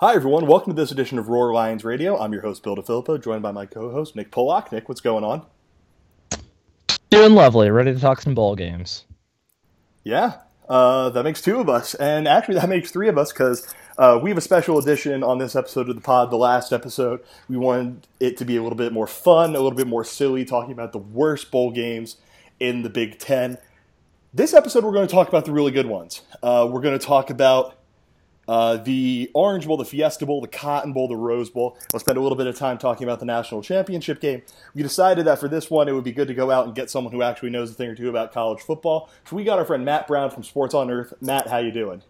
Hi, everyone. Welcome to this edition of Roar Lions Radio. I'm your host, Bill DiFilippo, joined by my co host, Nick Polak. Nick, what's going on? Doing lovely. Ready to talk some ball games. Yeah, uh, that makes two of us. And actually, that makes three of us because uh, we have a special edition on this episode of the pod, the last episode. We wanted it to be a little bit more fun, a little bit more silly, talking about the worst bowl games in the Big Ten. This episode, we're going to talk about the really good ones. Uh, we're going to talk about uh, the Orange Bowl, the Fiesta Bowl, the Cotton Bowl, the Rose Bowl. We'll spend a little bit of time talking about the national championship game. We decided that for this one, it would be good to go out and get someone who actually knows a thing or two about college football. So we got our friend Matt Brown from Sports on Earth. Matt, how you doing?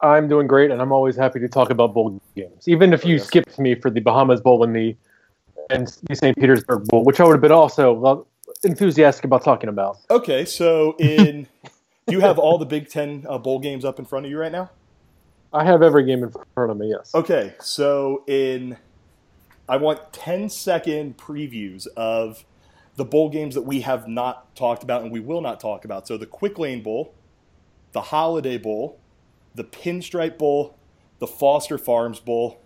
I'm doing great, and I'm always happy to talk about bowl games, even if you skipped me for the Bahamas Bowl and the and the St. Petersburg Bowl, which I would have been also enthusiastic about talking about. Okay, so in do you have all the Big Ten uh, bowl games up in front of you right now? I have every game in front of me. Yes. Okay, so in I want 10 second previews of the bowl games that we have not talked about and we will not talk about. So the Quick Lane Bowl, the Holiday Bowl, the Pinstripe Bowl, the Foster Farms Bowl,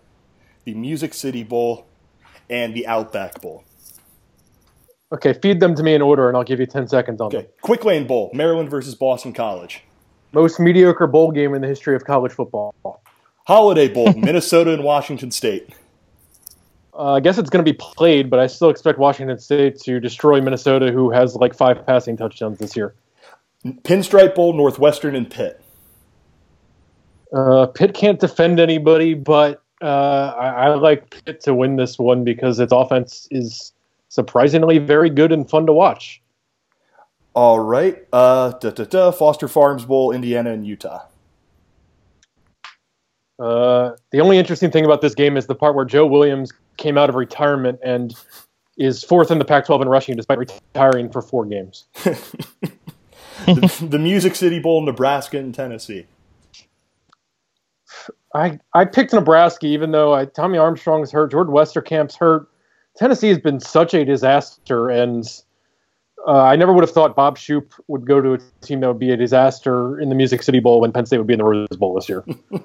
the Music City Bowl, and the Outback Bowl. Okay, feed them to me in order, and I'll give you 10 seconds on Okay, them. Quick Lane Bowl, Maryland versus Boston College. Most mediocre bowl game in the history of college football. Holiday Bowl, Minnesota and Washington State. Uh, I guess it's going to be played, but I still expect Washington State to destroy Minnesota, who has like five passing touchdowns this year. Pinstripe Bowl, Northwestern and Pitt. Uh, Pitt can't defend anybody, but uh, I, I like Pitt to win this one because its offense is surprisingly very good and fun to watch. All right. Uh, da, da, da, Foster Farms Bowl, Indiana and Utah. Uh, the only interesting thing about this game is the part where Joe Williams came out of retirement and is fourth in the Pac-12 in rushing despite retiring for four games. the, the Music City Bowl, Nebraska and Tennessee. I I picked Nebraska even though I, Tommy Armstrong's hurt, Jordan Westerkamp's hurt. Tennessee has been such a disaster, and uh, I never would have thought Bob Shoop would go to a team that would be a disaster in the Music City Bowl when Penn State would be in the Rose Bowl this year.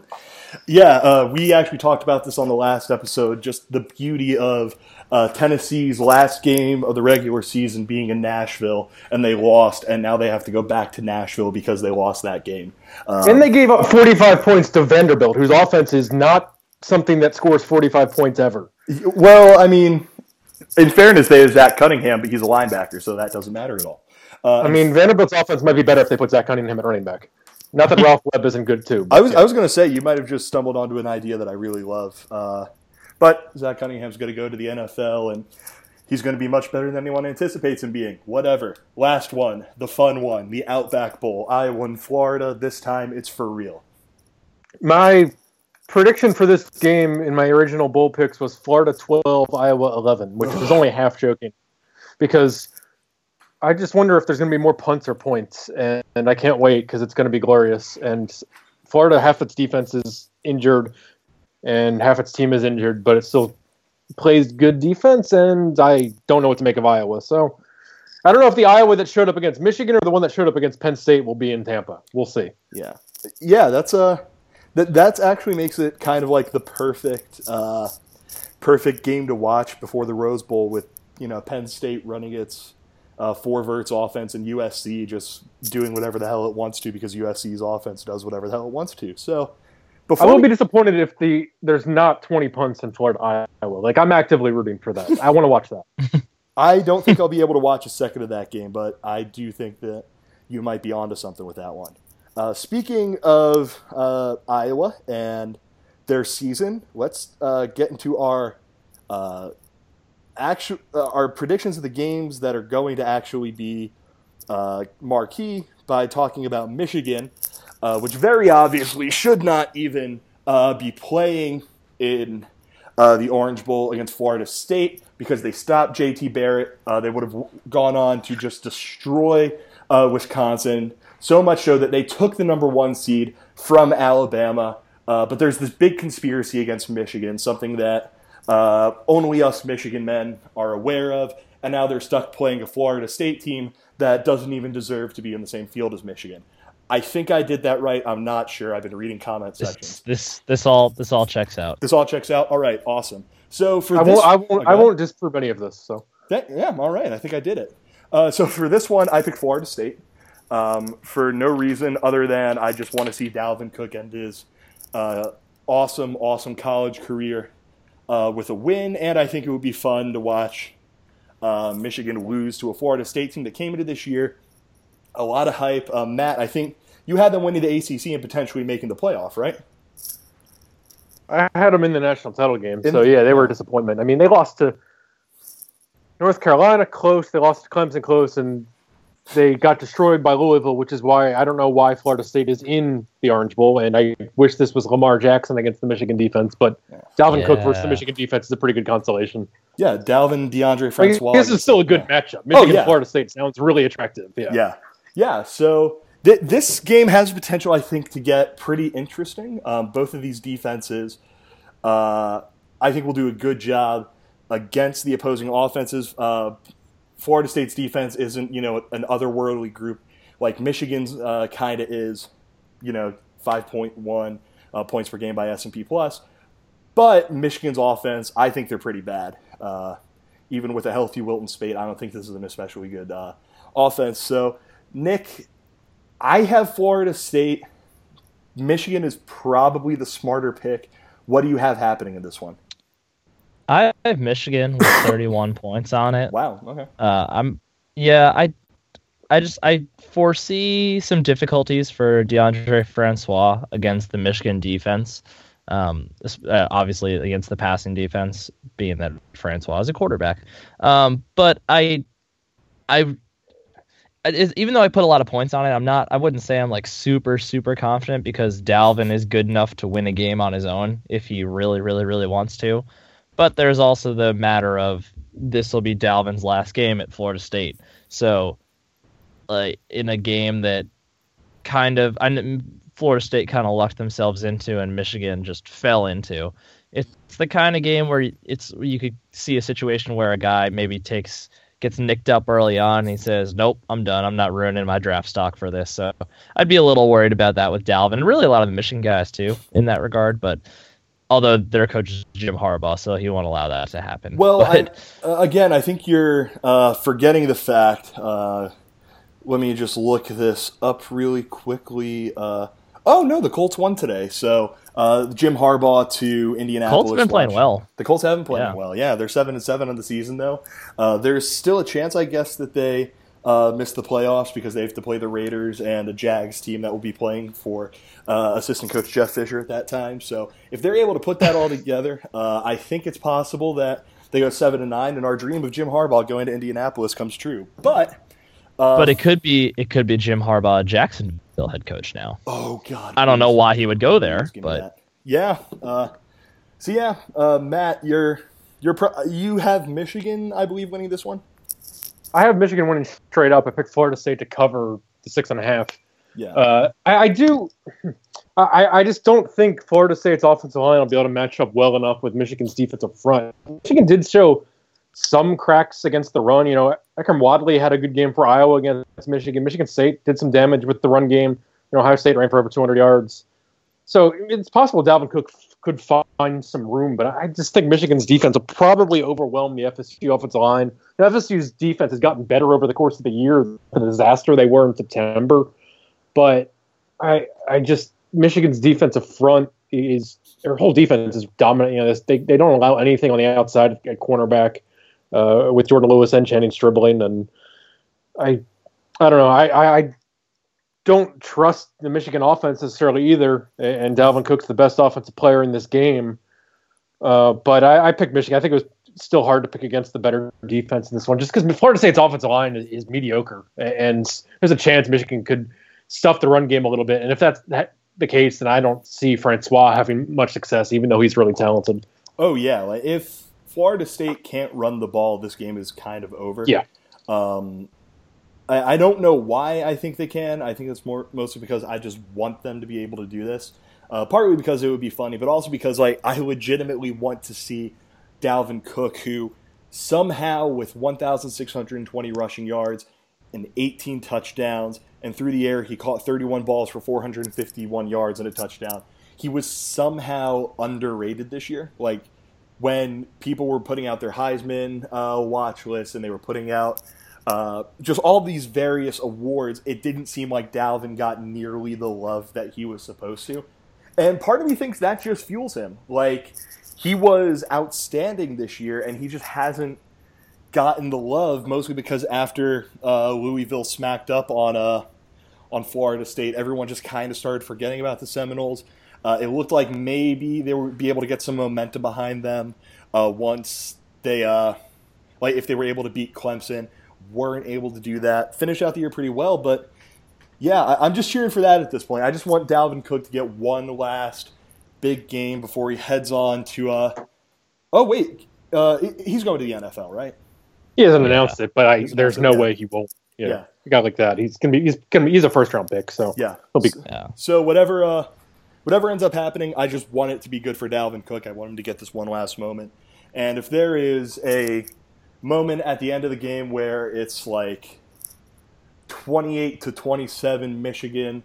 Yeah, uh, we actually talked about this on the last episode. Just the beauty of uh, Tennessee's last game of the regular season being in Nashville, and they lost, and now they have to go back to Nashville because they lost that game. Um, and they gave up 45 points to Vanderbilt, whose offense is not something that scores 45 points ever. well, I mean, in fairness, they have Zach Cunningham, but he's a linebacker, so that doesn't matter at all. Uh, I mean, Vanderbilt's offense might be better if they put Zach Cunningham at running back. Not that Ralph Webb isn't good too. I was I was going to say you might have just stumbled onto an idea that I really love. Uh, but Zach Cunningham's going to go to the NFL and he's going to be much better than anyone anticipates him being. Whatever. Last one, the fun one, the Outback Bowl, Iowa and Florida. This time it's for real. My prediction for this game in my original bowl picks was Florida 12, Iowa 11, which was only half joking because I just wonder if there's going to be more punts or points, and, and I can't wait because it's going to be glorious. And Florida, half its defense is injured, and half its team is injured, but it still plays good defense. And I don't know what to make of Iowa. So I don't know if the Iowa that showed up against Michigan or the one that showed up against Penn State will be in Tampa. We'll see. Yeah, yeah. That's a that that's actually makes it kind of like the perfect uh, perfect game to watch before the Rose Bowl with you know Penn State running its uh, four verts offense and USC just doing whatever the hell it wants to because USC's offense does whatever the hell it wants to. So I won't be disappointed if the there's not 20 punts in Florida Iowa. Like I'm actively rooting for that. I want to watch that. I don't think I'll be able to watch a second of that game, but I do think that you might be onto something with that one. Uh, speaking of uh, Iowa and their season, let's uh, get into our actual our predictions of the games that are going to actually be uh, marquee by talking about Michigan, uh, which very obviously should not even uh, be playing in uh, the Orange Bowl against Florida State because they stopped JT Barrett. Uh, they would have gone on to just destroy uh, Wisconsin, so much so that they took the number one seed from Alabama. but there's this big conspiracy against Michigan, something that uh, only us Michigan men are aware of, and now they're stuck playing a Florida State team that doesn't even deserve to be in the same field as Michigan. I think I did that right. I'm not sure. I've been reading comment This, sections. this this all this all checks out. This all checks out. All right, awesome. So for I this, won't. I won't. Okay. I won't disprove any of this. So That- yeah, all right. I think I did it. Uh, so for this one, I picked Florida State um, for no reason other than I just want to see Dalvin Cook end his uh, awesome, awesome college career uh, with a win, and I think it would be fun to watch uh, Michigan lose to a Florida State team that came into this year. A lot of hype. Uh, Matt, I think you had them winning the ACC and potentially making the playoff, right? I had them in the national title game. In- so yeah, they were a disappointment. I mean, they lost to North Carolina close. They lost to Clemson close, and they got destroyed by Louisville, which is why I don't know why Florida State is in the Orange Bowl. And I wish this was Lamar Jackson against the Michigan defense, but Dalvin Cook versus the Michigan defense is a pretty good consolation. Yeah, Dalvin, Deondre I mean, Francois. this is still a good matchup. Michigan yeah. Florida State sounds really attractive. Yeah. Yeah, yeah. So th- this game has potential, I think, to get pretty interesting. Um, both of these defenses, uh, I think, will do a good job against the opposing offenses. Uh, Florida State's defense isn't, you know, an otherworldly group like Michigan's uh, kind of is. You know, five point one uh, points per game by S and P plus. But Michigan's offense, I think they're pretty bad. Uh, even with a healthy Wilton Speight, I don't think this is an especially good uh, offense. So, Nick, I have Florida State. Michigan is probably the smarter pick. What do you have happening in this one? I have Michigan with 31 points on it. Wow. Okay. Uh, I'm yeah, I I just I foresee some difficulties for Deondre Francois against the Michigan defense. Um, uh, obviously against the passing defense, being that Francois is a quarterback. Um, but I, I, it- even though I put a lot of points on it, I'm not. I wouldn't say I'm like super super confident because Dalvin is good enough to win a game on his own if he really really really wants to. But there's also the matter of this will be Dalvin's last game at Florida State. So, like in a game that kind of I Florida State kind of lucked themselves into and Michigan just fell into. It's the kind of game where it's you could see a situation where a guy maybe takes gets nicked up early on and he says, "Nope, I'm done. I'm not ruining my draft stock for this." So I'd be a little worried about that with Dalvin and really a lot of the Michigan guys too in that regard. But although their coach is Jim Harbaugh, so he won't allow that to happen. Well, I, uh, again, I think you're uh, forgetting the fact. Uh, let me just look this up really quickly. Uh, oh no, the Colts won today. So uh, Jim Harbaugh to Indianapolis. Colts been playing well. The Colts haven't playing Yeah. well. Yeah, they're seven and seven on the season though. Uh, there's still a chance, I guess, that they uh, miss the playoffs because they have to play the Raiders and the Jags team that will be playing for uh, assistant coach Jeff Fisher at that time. So if they're able to put that all together, uh, I think it's possible that they go seven and nine, and our dream of Jim Harbaugh going to Indianapolis comes true. But uh, but it could be it could be Jim Harbaugh, Jacksonville head coach now. oh god, I don't know why he would go there, Please give me but that. yeah. Uh, so yeah, uh, Matt, you're you're pro- you have Michigan, I believe, winning this one. I have Michigan winning straight up. I picked Florida State to cover the six and a half. Yeah. Uh, I, I do. I, I just don't think Florida State's offensive line will be able to match up well enough with Michigan's defensive front. Michigan did show some cracks against the run. You know, Akrum Wadley had a good game for Iowa against Michigan. Michigan State did some damage with the run game. You know, Ohio State ran for over 200 yards. So it's possible Dalvin Cook could find some room, but I just think Michigan's defense will probably overwhelm the FSU offensive line. The FSU's defense has gotten better over the course of the year. The disaster they were in September, but I I just Michigan's defensive front is their whole defense is dominant. You know, they they don't allow anything on the outside at cornerback uh, with Jourdan Lewis and Channing Stribling, and I I don't know. I, I, I don't trust the Michigan offense necessarily either. And Dalvin Cook's the best offensive player in this game. Uh, but I, I picked Michigan. I think it was still hard to pick against the better defense in this one, just because Florida State's offensive line is, is mediocre, and there's a chance Michigan could stuff the run game a little bit. And if that's that, the case, then I don't see Francois having much success, even though he's really talented. Oh yeah, like if Florida State can't run the ball, this game is kind of over. Yeah. Um, I, I don't know why I think they can. I think it's more mostly because I just want them to be able to do this. Uh, partly because it would be funny, but also because like I legitimately want to see Dalvin Cook, who somehow with 1,620 rushing yards and 18 touchdowns. And through the air, he caught 31 balls for 451 yards and a touchdown. He was somehow underrated this year. Like when people were putting out their Heisman uh, watch list and they were putting out uh, just all these various awards, it didn't seem like Dalvin got nearly the love that he was supposed to. And part of me thinks that just fuels him. Like, he was outstanding this year, and he just hasn't gotten the love, mostly because after uh, Louisville smacked up on uh, on Florida State, everyone just kind of started forgetting about the Seminoles. Uh, it looked like maybe they would be able to get some momentum behind them uh, once they, uh, like, if they were able to beat Clemson. Weren't able to do that. Finish out the year pretty well, but yeah, I, am just cheering for that at this point. I just want Dalvin Cook to get one last big game before he heads on to. Uh, oh wait, uh, he's going to the NFL, right? He hasn't announced it, but I, there's no way he won't. Yeah, yeah, a guy like that, he's gonna be he's gonna be he's a first round pick, so yeah, he'll be. Yeah. So whatever uh, whatever ends up happening, I just want it to be good for Dalvin Cook. I want him to get this one last moment, and if there is a moment at the end of the game where it's like 28 to 27 Michigan.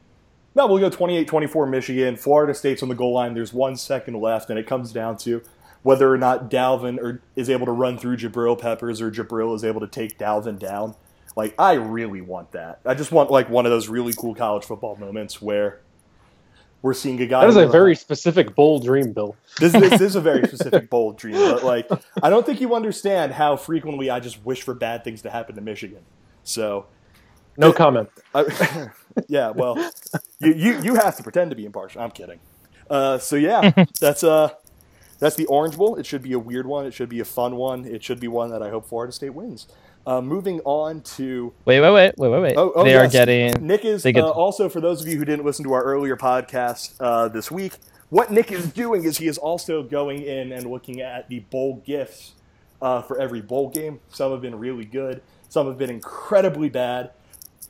No, we'll go 28 24 Michigan. Florida State's on the goal line. There's one second left, and it comes down to whether or not Dalvin or, is able to run through Jabril Peppers or Jabril is able to take Dalvin down. Like, I really want that. I just want, like, one of those really cool college football moments where we're seeing a guy. That is a very specific bold dream, Bill. This, this is a very specific bold dream, but like I don't think you understand how frequently I just wish for bad things to happen to Michigan. So, no comment. I, yeah, well, you, you you have to pretend to be impartial. I'm kidding. Uh, so yeah, that's uh that's the Orange Bowl. It should be a weird one. It should be a fun one. It should be one that I hope Florida State wins. Uh, moving on to wait, wait, wait, wait, wait, wait. Oh, oh they yes. are getting. Nick is get... uh, also for those of you who didn't listen to our earlier podcast uh, this week. What Nick is doing is he is also going in and looking at the bowl gifts uh, for every bowl game. Some have been really good. Some have been incredibly bad.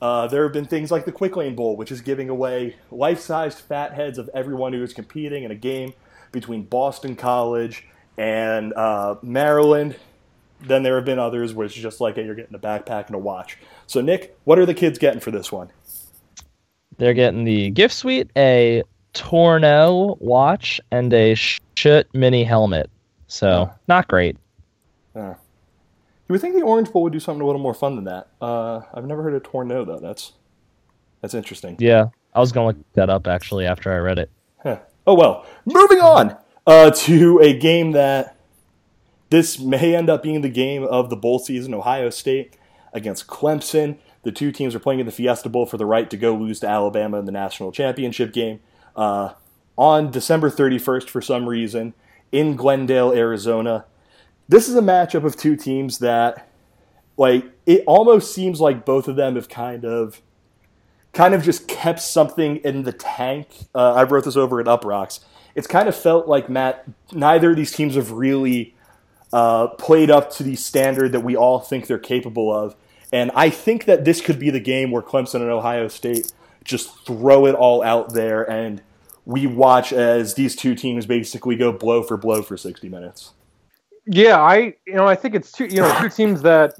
Uh, there have been things like the Quick Lane Bowl, which is giving away life-sized fat heads of everyone who is competing in a game between Boston College and uh, Maryland then there have been others where it's just like, hey, you're getting a backpack and a watch. So, Nick, what are the kids getting for this one? They're getting the gift suite, a Tourneau watch, and a Schutt mini helmet. So, oh. not great. Yeah. You would think the Orange Bowl would do something a little more fun than that. Uh, I've never heard of Tourneau, though. That's that's interesting. Yeah, I was going to look that up, actually, after I read it. Huh. Oh, well. Moving on uh, to a game that this may end up being the game of the bowl season. Ohio State against Clemson. The two teams are playing in the Fiesta Bowl for the right to go lose to Alabama in the national championship game uh, on December 31st for some reason in Glendale, Arizona. This is a matchup of two teams that, like, it almost seems like both of them have kind of, kind of just kept something in the tank. Uh, I wrote this over at Uproxx. It's kind of felt like Matt. Neither of these teams have really uh, played up to the standard that we all think they're capable of. And I think that this could be the game where Clemson and Ohio State just throw it all out there and we watch as these two teams basically go blow for blow for 60 minutes. Yeah, I you know I think it's two you know two teams that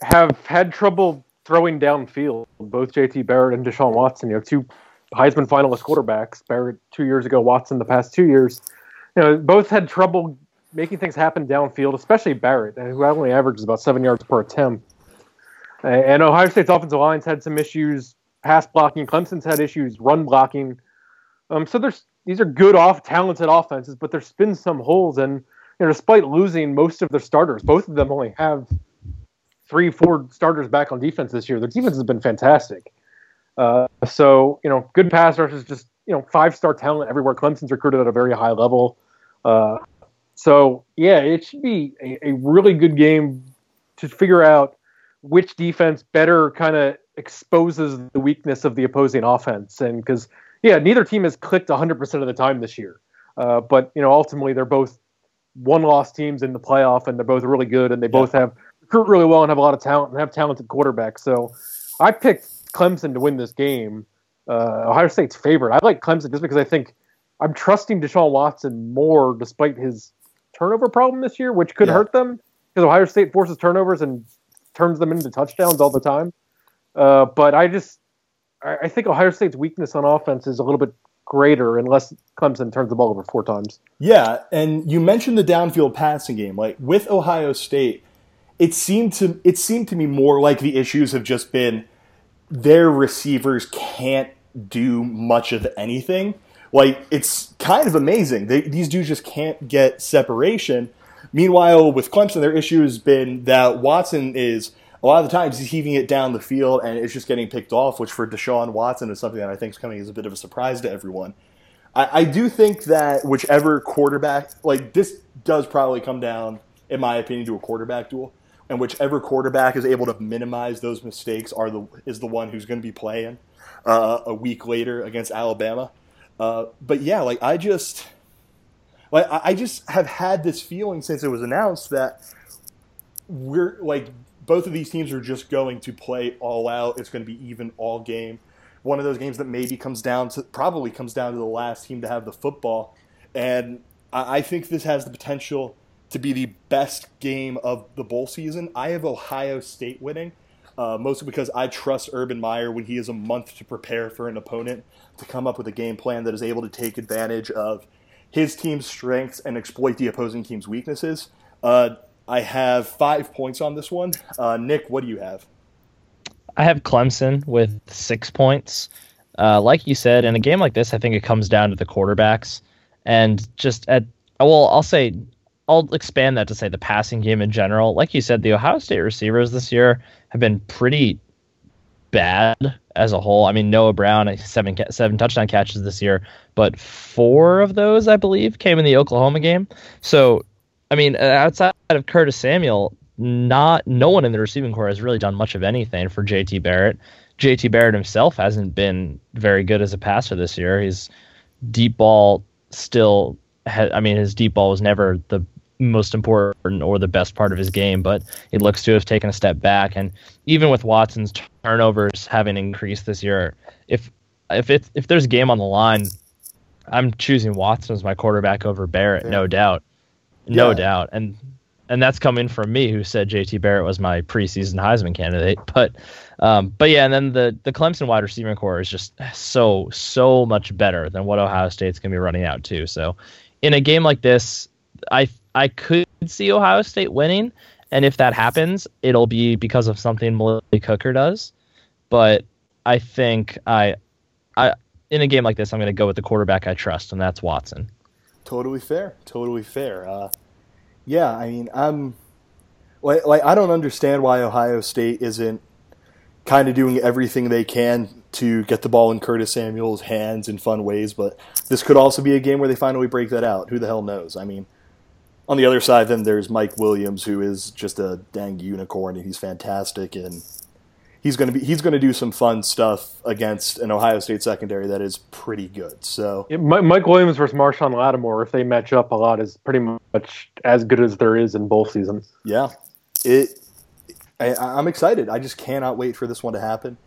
have had trouble throwing downfield. Both JT Barrett and Deshaun Watson, you know, two Heisman finalist quarterbacks. Barrett two years ago, Watson the past two years. You know, both had trouble making things happen downfield, especially Barrett, who only averages about seven yards per attempt. And Ohio State's offensive line's had some issues pass blocking. Clemson's had issues run blocking. Um, so there's these are good off talented offenses, but there's been some holes. And you know, despite losing most of their starters, both of them only have three, four starters back on defense this year. Their defense has been fantastic. Uh, so you know, good pass rushers, just you know, five star talent everywhere. Clemson's recruited at a very high level. Uh, so yeah, it should be a, a really good game to figure out which defense better kind of exposes the weakness of the opposing offense. And because yeah, neither team has clicked 100% of the time this year. Uh, but you know, ultimately they're both one-loss teams in the playoff, and they're both really good, and they yeah. both have recruit really well and have a lot of talent and have talented quarterbacks. So I picked Clemson to win this game. Uh, Ohio State's favorite. I like Clemson just because I think I'm trusting Deshaun Watson more, despite his turnover problem this year, which could yeah. hurt them because Ohio State forces turnovers and turns them into touchdowns all the time. Uh, but I just I, I think Ohio State's weakness on offense is a little bit greater unless Clemson turns the ball over four times. Yeah, and you mentioned the downfield passing game. Like with Ohio State, it seemed to it seemed to me more like the issues have just been their receivers can't do much of anything. Like it's kind of amazing. They, these dudes just can't get separation. Meanwhile, with Clemson, their issue has been that Watson is a lot of the times he's heaving it down the field and it's just getting picked off, which for Deshaun Watson is something that I think is coming as a bit of a surprise to everyone. I, I do think that whichever quarterback, like this does probably come down, in my opinion, to a quarterback duel. And whichever quarterback is able to minimize those mistakes are the is the one who's going to be playing uh, a week later against Alabama. Uh, but yeah, like I just, like I just have had this feeling since it was announced that we're like both of these teams are just going to play all out. It's going to be even all game. One of those games that maybe comes down to probably comes down to the last team to have the football, and I, I think this has the potential to be the best game of the bowl season. I have Ohio State winning, uh, mostly because I trust Urban Meyer when he has a month to prepare for an opponent to come up with a game plan that is able to take advantage of his team's strengths and exploit the opposing team's weaknesses. Uh, I have five points on this one. Uh, Nick, what do you have? I have Clemson with six points. Uh, like you said, in a game like this, I think it comes down to the quarterbacks. And just at, well, I'll say, I'll expand that to say the passing game in general. Like you said, the Ohio State receivers this year have been pretty bad as a whole. I mean, Noah Brown, seven seven touchdown catches this year, but four of those, I believe, came in the Oklahoma game. So I mean, uh, outside of Curtis Samuel, not no one in the receiving corps has really done much of anything for JT Barrett. JT Barrett himself hasn't been very good as a passer this year. His deep ball still, ha- I mean, his deep ball was never the most important or the best part of his game, but it looks to have taken a step back. And even with Watson's turnovers having increased this year, if if it, if there's a game on the line, I'm choosing Watson as my quarterback over Barrett, yeah. no doubt. No yeah. doubt. And and that's coming from me who said JT Barrett was my preseason Heisman candidate. But um, but yeah, and then the the Clemson wide receiver corps is just so so much better than what Ohio State's gonna be running out to. So in a game like this, I I could see Ohio State winning, and if that happens, it'll be because of something Malik Hooker does. But I think I I in a game like this, I'm going to go with the quarterback I trust, and that's Watson. Totally fair. Totally fair. Uh, yeah, I mean, I'm like, like I don't understand why Ohio State isn't kind of doing everything they can to get the ball in Curtis Samuel's hands in fun ways, but this could also be a game where they finally break that out. Who the hell knows? I mean, on the other side, then there's Mike Williams, who is just a dang unicorn, and he's fantastic, and he's going to be he's going to do some fun stuff against an Ohio State secondary that is pretty good. So yeah, Mike Williams versus Marshon Lattimore, if they match up a lot, is pretty much as good as there is in both seasons. Yeah, it. I, am excited. I just cannot wait for this one to happen.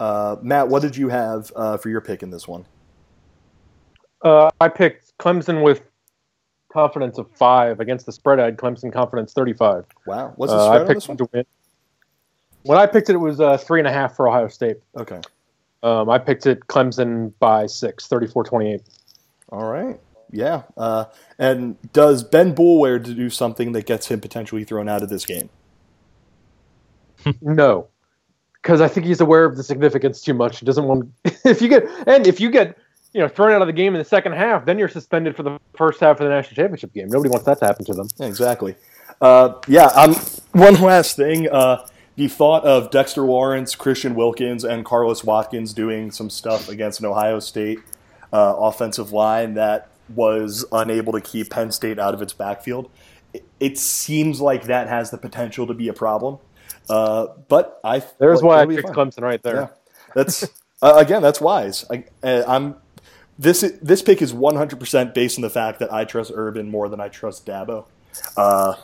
Uh, Matt, what did you have uh, for your pick in this one? Uh, I picked Clemson with confidence of five against the spread. I had Clemson confidence 35. Wow, what's the uh, spread I picked them to win. When I picked it, it was uh, three and a half for Ohio State. Okay. Um, I picked it Clemson by six, 34-28. All right. Yeah. Uh, and does Ben Boulware do something that gets him potentially thrown out of this game? no, because I think he's aware of the significance too much. He doesn't want. if you get and if you get you know thrown out of the game in the second half, then you're suspended for the first half of the national championship game. Nobody wants that to happen to them. Yeah, exactly. Uh, yeah. Um. One last thing. Uh, the thought of Dexter Lawrence, Christian Wilkins, and Carlos Watkins doing some stuff against an Ohio State uh, offensive line that was unable to keep Penn State out of its backfield, it, it seems like that has the potential to be a problem. Uh, but I there's why I picked Clemson right there. Yeah. That's uh, again that's wise. I, uh, this this pick is 100% based on the fact that I trust Urban more than I trust Dabo. Uh,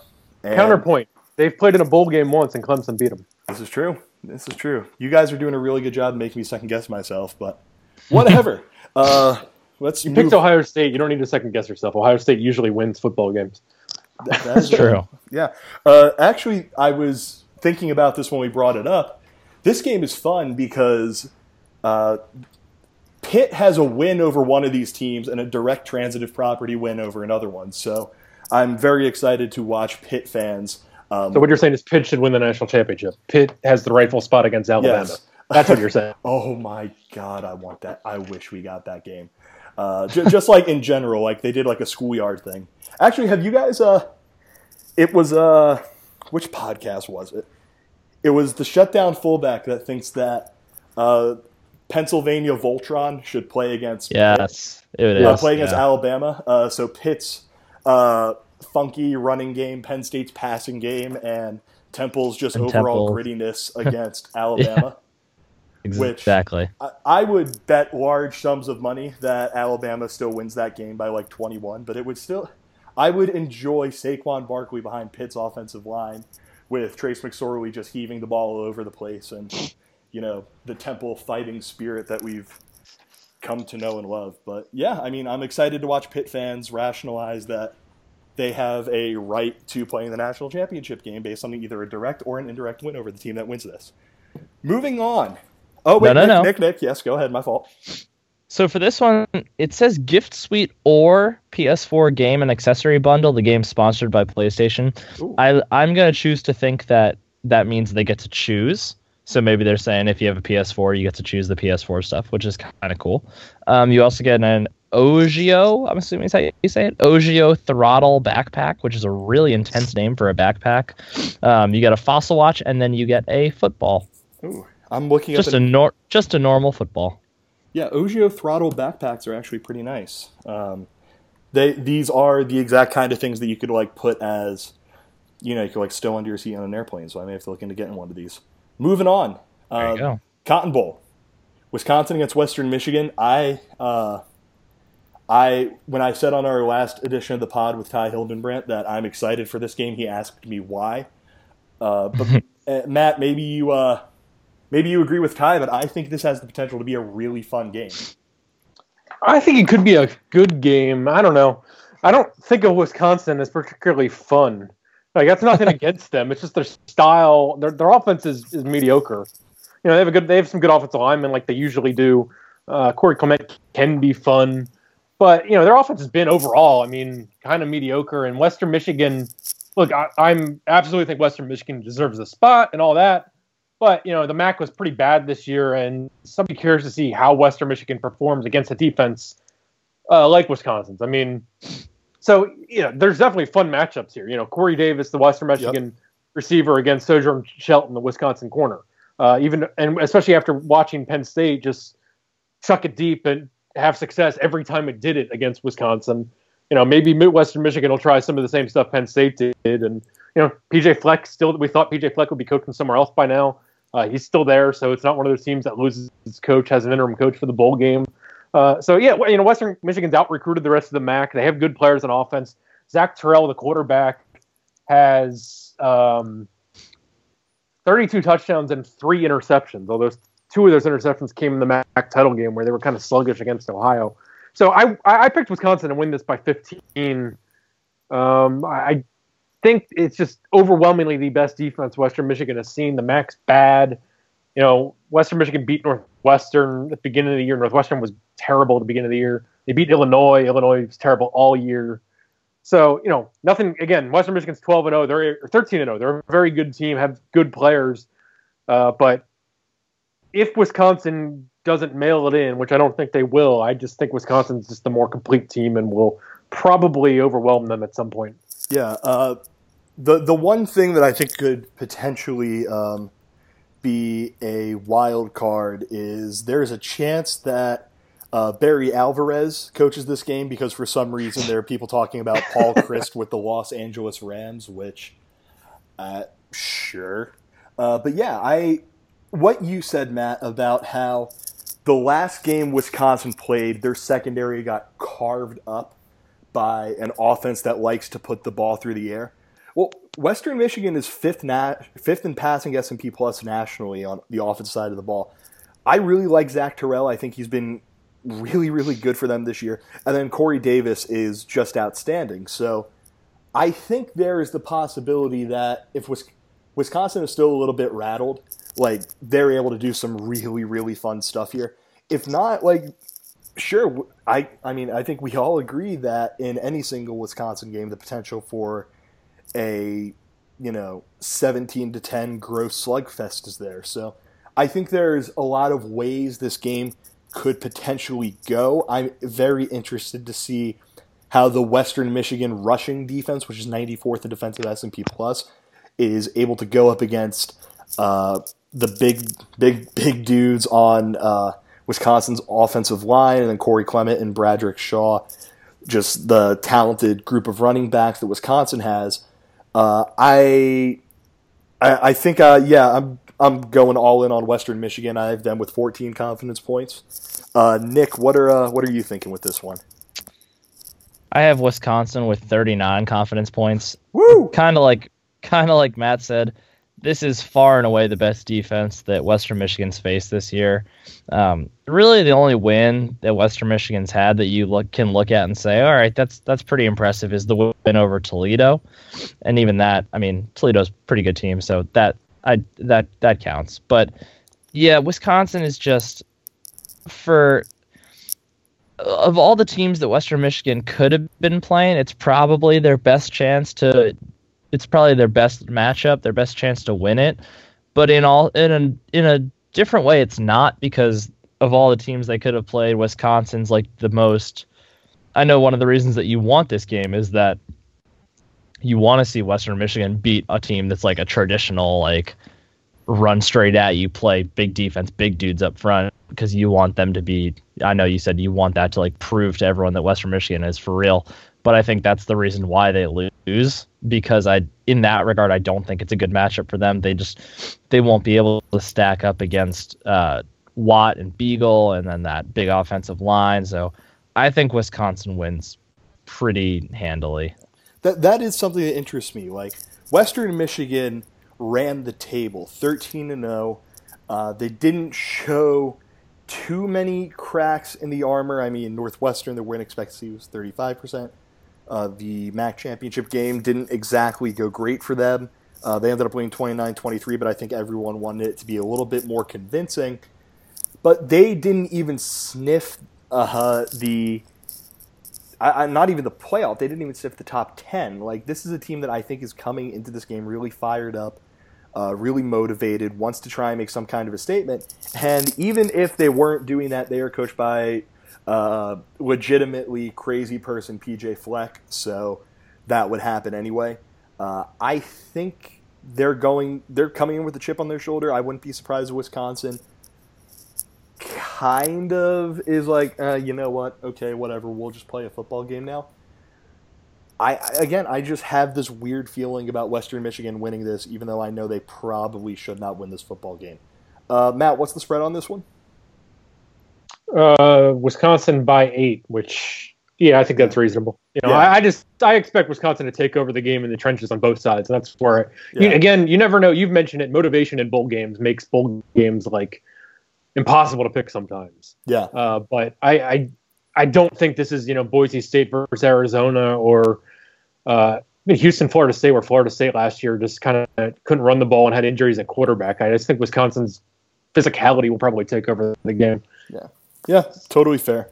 Counterpoint: They've played in a bowl game once, and Clemson beat them. This is true. This is true. You guys are doing a really good job making me second guess myself, but whatever. uh, let's. You move. picked Ohio State. You don't need to second guess yourself. Ohio State usually wins football games. That, That's true. Yeah. Uh, actually, I was thinking about this when we brought it up. this game is fun because uh, Pitt has a win over one of these teams and a direct transitive property win over another one. So I'm very excited to watch Pitt fans. Um, So what you're saying is Pitt should win the national championship. Pitt has the rightful spot against Alabama. Yes. That's what you're saying. Oh my god, I want that. I wish we got that game. Uh, j- just like in general, like they did like a schoolyard thing. Actually, have you guys? Uh, it was uh, which podcast was it? It was the shutdown fullback that thinks that uh, Pennsylvania Voltron should play against Yes, it is. uh, play against yeah. Alabama. Uh, so Pitt's uh, funky running game, Penn State's passing game, and Temple's just And overall Temple. grittiness against Alabama. which- exactly. I, I would bet large sums of money that Alabama still wins that game by like 21, but it would still. I would enjoy Saquon Barkley behind Pitt's offensive line with Trace McSorley just heaving the ball all over the place and, you know, the Temple fighting spirit that we've come to know and love. But yeah, I mean, I'm excited to watch Pitt fans rationalize that they have a right to play in the national championship game based on either a direct or an indirect win over the team that wins this. Moving on. Oh wait, No, no, Nick, no. Nick, Nick, yes, go ahead. My fault. So for this one, it says gift suite or PS4 game and accessory bundle. The game sponsored by PlayStation. Ooh. I I'm gonna choose to think that that means they get to choose. So maybe they're saying if you have a PS4, you get to choose the PS4 stuff, which is kind of cool. Um, you also get an Ogio, I'm assuming is how you say it, Ogio throttle backpack, which is a really intense name for a backpack. Um, you get a fossil watch, and then you get a football, Ooh, I'm looking just at a nor- just a normal football. yeah. Ogio throttle backpacks are actually pretty nice. Um, they these are the exact kind of things that you could like put as, you know, you could like stow under your seat on an airplane. So I may have to look into getting one of these. Moving on. There Uh, you go. Cotton Bowl, Wisconsin against Western Michigan. I, uh, I when I said on our last edition of the pod with Ty Hildenbrandt that I'm excited for this game, he asked me why. Uh, but uh, Matt, maybe you uh, maybe you agree with Ty, but I think this has the potential to be a really fun game. I think it could be a good game. I don't know. I don't think of Wisconsin as particularly fun. Like that's nothing against them. It's just their style. Their their offense is, is mediocre. You know they have a good. They have some good offensive linemen like they usually do. Uh, Corey Clement can be fun, but you know their offense has been overall. I mean, kind of mediocre. And Western Michigan. Look, I, I'm absolutely think Western Michigan deserves a spot and all that. But you know the MAC was pretty bad this year, and somebody curious to see how Western Michigan performs against a defense uh, like Wisconsin's. I mean, so you know, there's definitely fun matchups here. You know, Corey Davis, the Western Michigan receiver, against Sojourn Shelton, the Wisconsin corner. Uh, even and especially after watching Penn State just chuck it deep and have success every time it did it against Wisconsin. You know, maybe Western Michigan will try some of the same stuff Penn State did, and you know, PJ Fleck still. We thought PJ Fleck would be coaching somewhere else by now. Uh, he's still there, so it's not one of those teams that loses its coach, has an interim coach for the bowl game. Uh, so yeah, you know, Western Michigan's out recruited the rest of the MAC. They have good players on offense. Zach Terrell, the quarterback, has um, 32 touchdowns and three interceptions. Although two of those interceptions came in the MAC title game where they were kind of sluggish against Ohio. So I I picked Wisconsin to win this by 15. Um, I think it's just overwhelmingly the best defense Western Michigan has seen. The MAC's bad. You know, Western Michigan beat Northwestern at the beginning of the year. Northwestern was terrible at the beginning of the year. They beat Illinois. Illinois was terrible all year. So, you know, nothing again, Western Michigan's 12 and 0. They're 13 and 0. They're a very good team, have good players. Uh, but if Wisconsin doesn't mail it in, which I don't think they will, I just think Wisconsin's just the more complete team and will probably overwhelm them at some point. Yeah. Uh, the the one thing that I think could potentially um, be a wild card is there's a chance that uh, Barry Alvarez coaches this game because for some reason there are people talking about Paul Chryst with the Los Angeles Rams, which uh, sure, uh, but yeah, I what you said, Matt, about how the last game Wisconsin played, their secondary got carved up by an offense that likes to put the ball through the air. Well, Western Michigan is fifth na- fifth in passing S and P plus nationally on the offense side of the ball. I really like Zach Terrell. I think he's been really, really good for them this year. And then Corey Davis is just outstanding. So I think there is the possibility that if Wisconsin is still a little bit rattled, like they're able to do some really really fun stuff here. If not, like sure, I I mean I think we all agree that in any single Wisconsin game, the potential for a you know 17 to 10 gross slugfest is there. So I think there's a lot of ways this game could potentially go. I'm very interested to see how the Western Michigan rushing defense, which is 94th in defensive S&P plus, is able to go up against uh, the big, big, big dudes on uh, Wisconsin's offensive line, and then Corey Clement and Bradrick Shaw, just the talented group of running backs that Wisconsin has. Uh, I, I, I think, uh, yeah, I'm I'm going all in on Western Michigan. I have them with 14 confidence points. Uh, Nick, what are uh, what are you thinking with this one? I have Wisconsin with 39 confidence points. Woo! Kind of like kind of like Matt said, this is far and away the best defense that Western Michigan's faced this year. Um, really, the only win that Western Michigan's had that you look can look at and say, all right, that's that's pretty impressive, is the win over Toledo, and even that, I mean, Toledo's a pretty good team, so that I that that counts. But yeah, Wisconsin is just for of all the teams that Western Michigan could have been playing, it's probably their best chance to it's probably their best matchup, their best chance to win it. But in all in a in a different way it's not because of all the teams they could have played, Wisconsin's like the most I know one of the reasons that you want this game is that you want to see Western Michigan beat a team that's like a traditional like run straight at you, play big defense, big dudes up front because you want them to be. I know you said you want that to like prove to everyone that Western Michigan is for real, but I think that's the reason why they lose because I in that regard I don't think it's a good matchup for them. They just they won't be able to stack up against uh, Watt and Biegel and then that big offensive line. So I think Wisconsin wins pretty handily that that is something that interests me. Like Western Michigan ran the table, thirteen and zero. Oh. Uh, they didn't show too many cracks in the armor. I mean, Northwestern, their win expectancy was thirty five percent. Uh, the MAC championship game didn't exactly go great for them. Uh, they ended up winning 29-23, but I think everyone wanted it to be a little bit more convincing. But they didn't even sniff uh, the I, I, not even the playoff. They didn't even sniff the top ten. Like this is a team that I think is coming into this game really fired up, uh, really motivated, wants to try and make some kind of a statement. And even if they weren't doing that, they are coached by uh, legitimately crazy person PJ Fleck. So that would happen anyway. Uh, I think they're going. They're coming in with a chip on their shoulder. I wouldn't be surprised if Wisconsin kind of is like, uh, you know what? Okay, whatever. We'll just play a football game now. I again, I just have this weird feeling about Western Michigan winning this, even though I know they probably should not win this football game. Uh, Matt, what's the spread on this one? Uh, Wisconsin by eight, which yeah, I think that's reasonable. You know, yeah. I, I, just I expect Wisconsin to take over the game in the trenches on both sides, and that's where yeah. you, again you never know. You've mentioned it. Motivation in bowl games makes bowl games like impossible to pick sometimes. Yeah. Uh, but I, I I don't think this is you know Boise State versus Arizona or uh, Houston, Florida State, where Florida State last year just kind of couldn't run the ball and had injuries at quarterback. I just think Wisconsin's physicality will probably take over the game. Yeah, yeah, totally fair.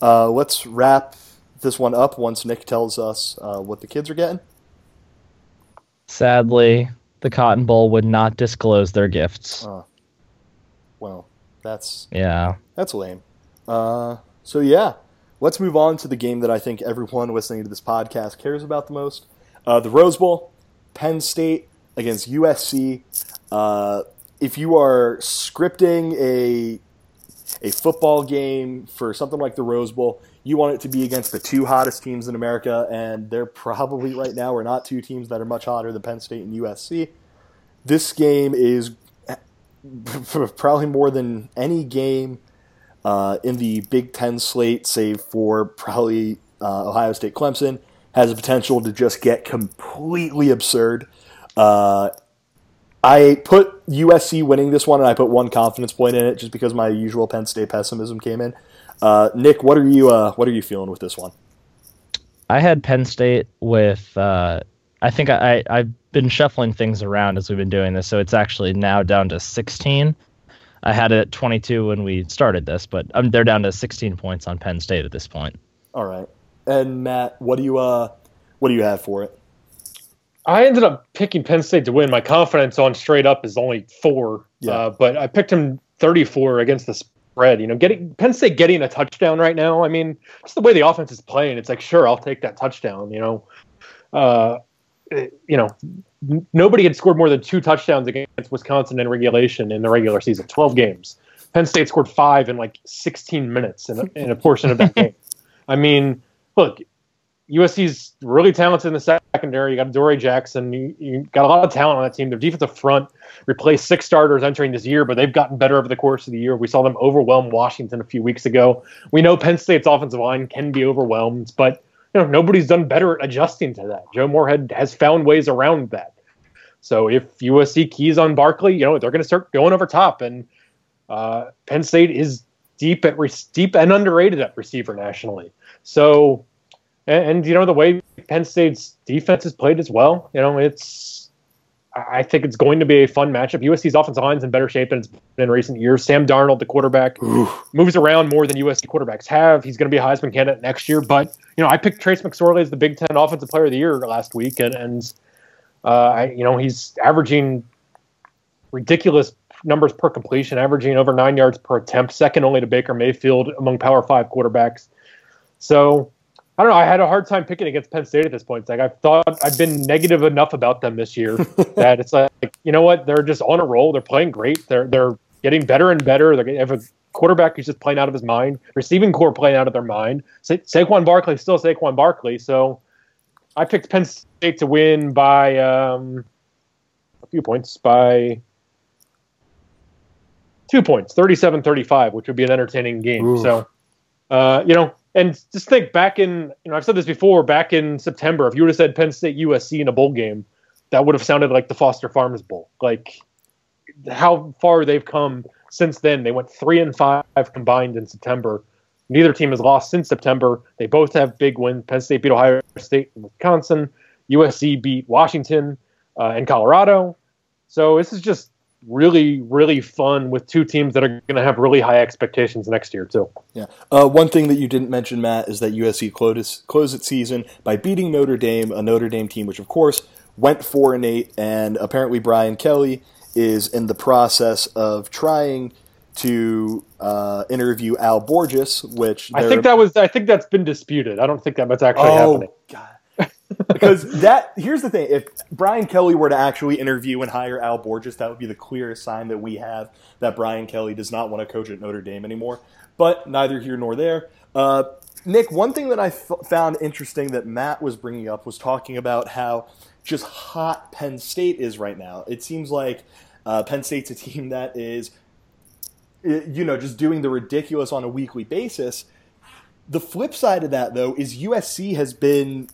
Uh, let's wrap this one up once Nick tells us uh, what the kids are getting. Sadly, the Cotton Bowl would not disclose their gifts. Uh, well, that's yeah. That's lame. Uh, so yeah, let's move on to the game that I think everyone listening to this podcast cares about the most: uh, the Rose Bowl, Penn State against USC. Uh, if you are scripting a a football game for something like the Rose Bowl, you want it to be against the two hottest teams in America, and they're probably right now are not two teams that are much hotter than Penn State and USC. This game is probably more than any game uh, in the Big Ten slate, save for probably uh, Ohio State Clemson, has the potential to just get completely absurd. Uh, I put USC winning this one, and I put one confidence point in it just because my usual Penn State pessimism came in. Uh, Nick, what are you uh, what are you feeling with this one? I had Penn State with. Uh, I think I, I been shuffling things around as we've been doing this, so it's actually now down to 16. I had it at 22 when we started this, but um, they're down to 16 points on Penn State at this point. All right. And Matt, what do you uh, what do you have for it? I ended up picking Penn State to win. My confidence on straight up is only four, yeah. uh, but I picked him 34 against the spread. You know, getting Penn State getting a touchdown right now. I mean, just the way the offense is playing, it's like sure I'll take that touchdown. You know, uh, you know, nobody had scored more than two touchdowns against Wisconsin in regulation in the regular season, 12 games. Penn State scored five in like 16 minutes in a, in a portion of that game. I mean, look, USC's really talented in the secondary. You got Adoree Jackson. You, you, got a lot of talent on that team. Their defensive front replaced six starters entering this year, but they've gotten better over the course of the year. We saw them overwhelm Washington a few weeks ago. We know Penn State's offensive line can be overwhelmed, but you know nobody's done better at adjusting to that. Joe Moorhead has found ways around that. So if USC keys on Barkley, you know they're going to start going over top, and uh, Penn State is deep at re- deep and underrated at receiver nationally. So, and, and, you know the way Penn State's defense is played as well. You know it's. I think it's going to be a fun matchup. USC's offensive line's in better shape than it's been in recent years. Sam Darnold, the quarterback, Oof. moves around more than USC quarterbacks have. He's going to be a Heisman candidate next year. But you know, I picked Trace McSorley as the Big Ten Offensive Player of the Year last week, and and uh, I, you know he's averaging ridiculous numbers per completion, averaging over nine yards per attempt, second only to Baker Mayfield among Power Five quarterbacks. So I don't know. I had a hard time picking against Penn State at this point. It's like I thought I've been negative enough about them this year that it's like you know what? They're just on a roll. They're playing great. They're they're getting better and better. They have a quarterback who's just playing out of his mind. Receiving corps playing out of their mind. Sa- Saquon Barkley still Saquon Barkley. So I picked Penn State to win by um, a few points by two points, 37-35, which would be an entertaining game. Ooh. So, uh, you know, and just think back in, you know, I've said this before, back in September, if you would have said Penn State USC in a bowl game, that would have sounded like the Foster Farms Bowl. Like how far they've come since then. They went three and five combined in September. Neither team has lost since September. They both have big wins. Penn State beat Ohio State and Wisconsin. USC beat Washington uh, and Colorado. So this is just really, really fun with two teams that are going to have really high expectations next year too. Yeah. Uh, one thing that you didn't mention, Matt, is that USC closed closed its season by beating Notre Dame, a Notre Dame team which, of course, went four and eight, and apparently Brian Kelly is in the process of trying to uh, interview Al Borges, which I think that was I think that's been disputed. I don't think that that's actually oh, happening. God because that here's the thing: if Brian Kelly were to actually interview and hire Al Borges, that would be the clearest sign that we have that Brian Kelly does not want to coach at Notre Dame anymore. But neither here nor there. Uh, Nick, one thing that I f- found interesting that Matt was bringing up was talking about how just hot Penn State is right now. It seems like uh, Penn State's a team that is, you know, just doing the ridiculous on a weekly basis. The flip side of that, though, is USC has been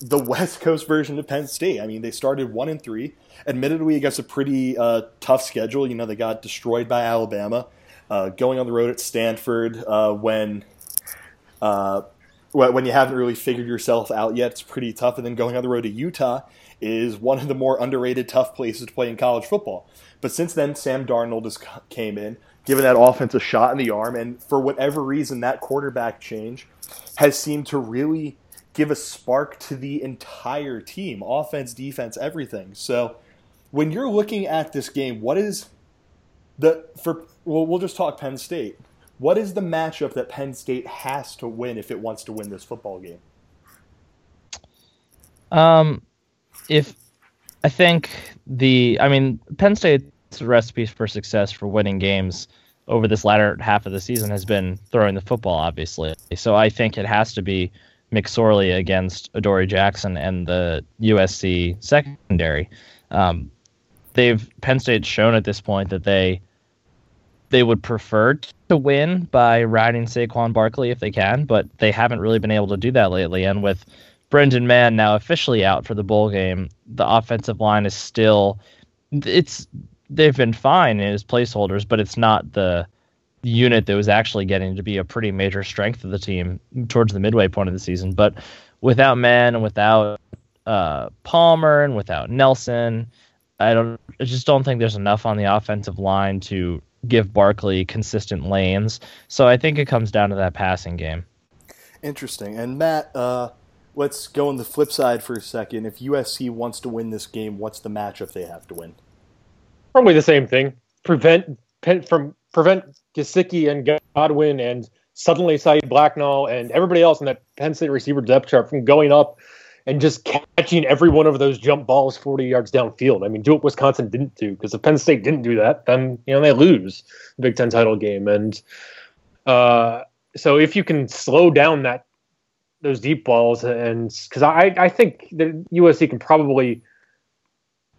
the West Coast version of Penn State. I mean, they started one and three. Admittedly, against a pretty uh, tough schedule. You know, they got destroyed by Alabama, uh, going on the road at Stanford uh, when uh, when you haven't really figured yourself out yet. It's pretty tough, and then going on the road to Utah is one of the more underrated tough places to play in college football. But since then, Sam Darnold has came in, given that offense a shot in the arm, and for whatever reason, that quarterback change has seemed to really give a spark to the entire team offense, defense, everything. So when you're looking at this game, what is the for well we'll just talk Penn State. What is the matchup that Penn State has to win if it wants to win this football game? Um if I think the I mean Penn State's recipe for success for winning games over this latter half of the season has been throwing the football obviously. So I think it has to be McSorley against Adoree Jackson and the USC secondary. Um, they've Penn State's shown at this point that they they would prefer to win by riding Saquon Barkley if they can, but they haven't really been able to do that lately. And with Brendan Mann now officially out for the bowl game, the offensive line is still it's they've been fine as placeholders, but it's not the unit that was actually getting to be a pretty major strength of the team towards the midway point of the season. But without Mann and without uh, Palmer and without Nelson. I don't. I just don't think there's enough on the offensive line to give Barkley consistent lanes. So I think it comes down to that passing game. Interesting. And Matt, uh, let's go on the flip side for a second. If USC wants to win this game, what's the matchup they have to win? Probably the same thing. Prevent from prevent Gesicki and Godwin and suddenly Saeed Blacknall and everybody else in that Penn State receiver depth chart from going up and just catching every one of those jump balls 40 yards downfield. I mean, do what Wisconsin didn't do because if Penn State didn't do that, then you know they lose the Big Ten title game. And uh, so if you can slow down that those deep balls and because I I think that USC can probably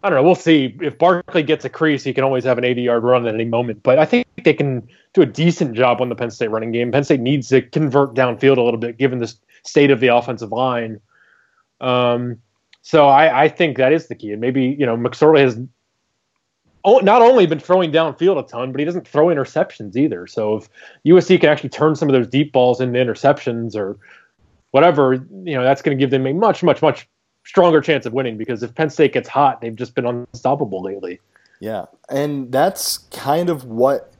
I don't know. We'll see. If Barkley gets a crease, he can always have an 80 yard run at any moment. But I think they can do a decent job on the Penn State running game. Penn State needs to convert downfield a little bit given the state of the offensive line. Um, so I, I think that is the key. And maybe, you know, McSorley has not only been throwing downfield a ton, but he doesn't throw interceptions either. So if USC can actually turn some of those deep balls into interceptions or whatever, you know, that's going to give them a much, much, much stronger chance of winning because if Penn State gets hot, they've just been unstoppable lately. Yeah, and that's kind of what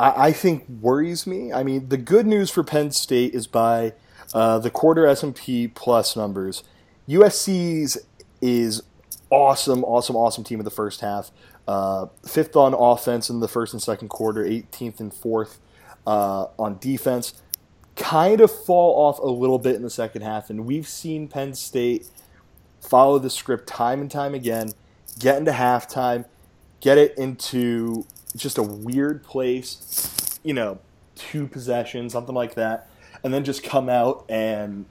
I, I think worries me. I mean, the good news for Penn State is by uh, the quarter S and P plus numbers. USC's is awesome, awesome, awesome team in the first half. Uh, fifth on offense in the first and second quarter, 18th and fourth uh, on defense. Kind of fall off a little bit in the second half, and we've seen Penn State follow the script time and time again, get into halftime, get it into just a weird place, you know, two possessions, something like that, and then just come out and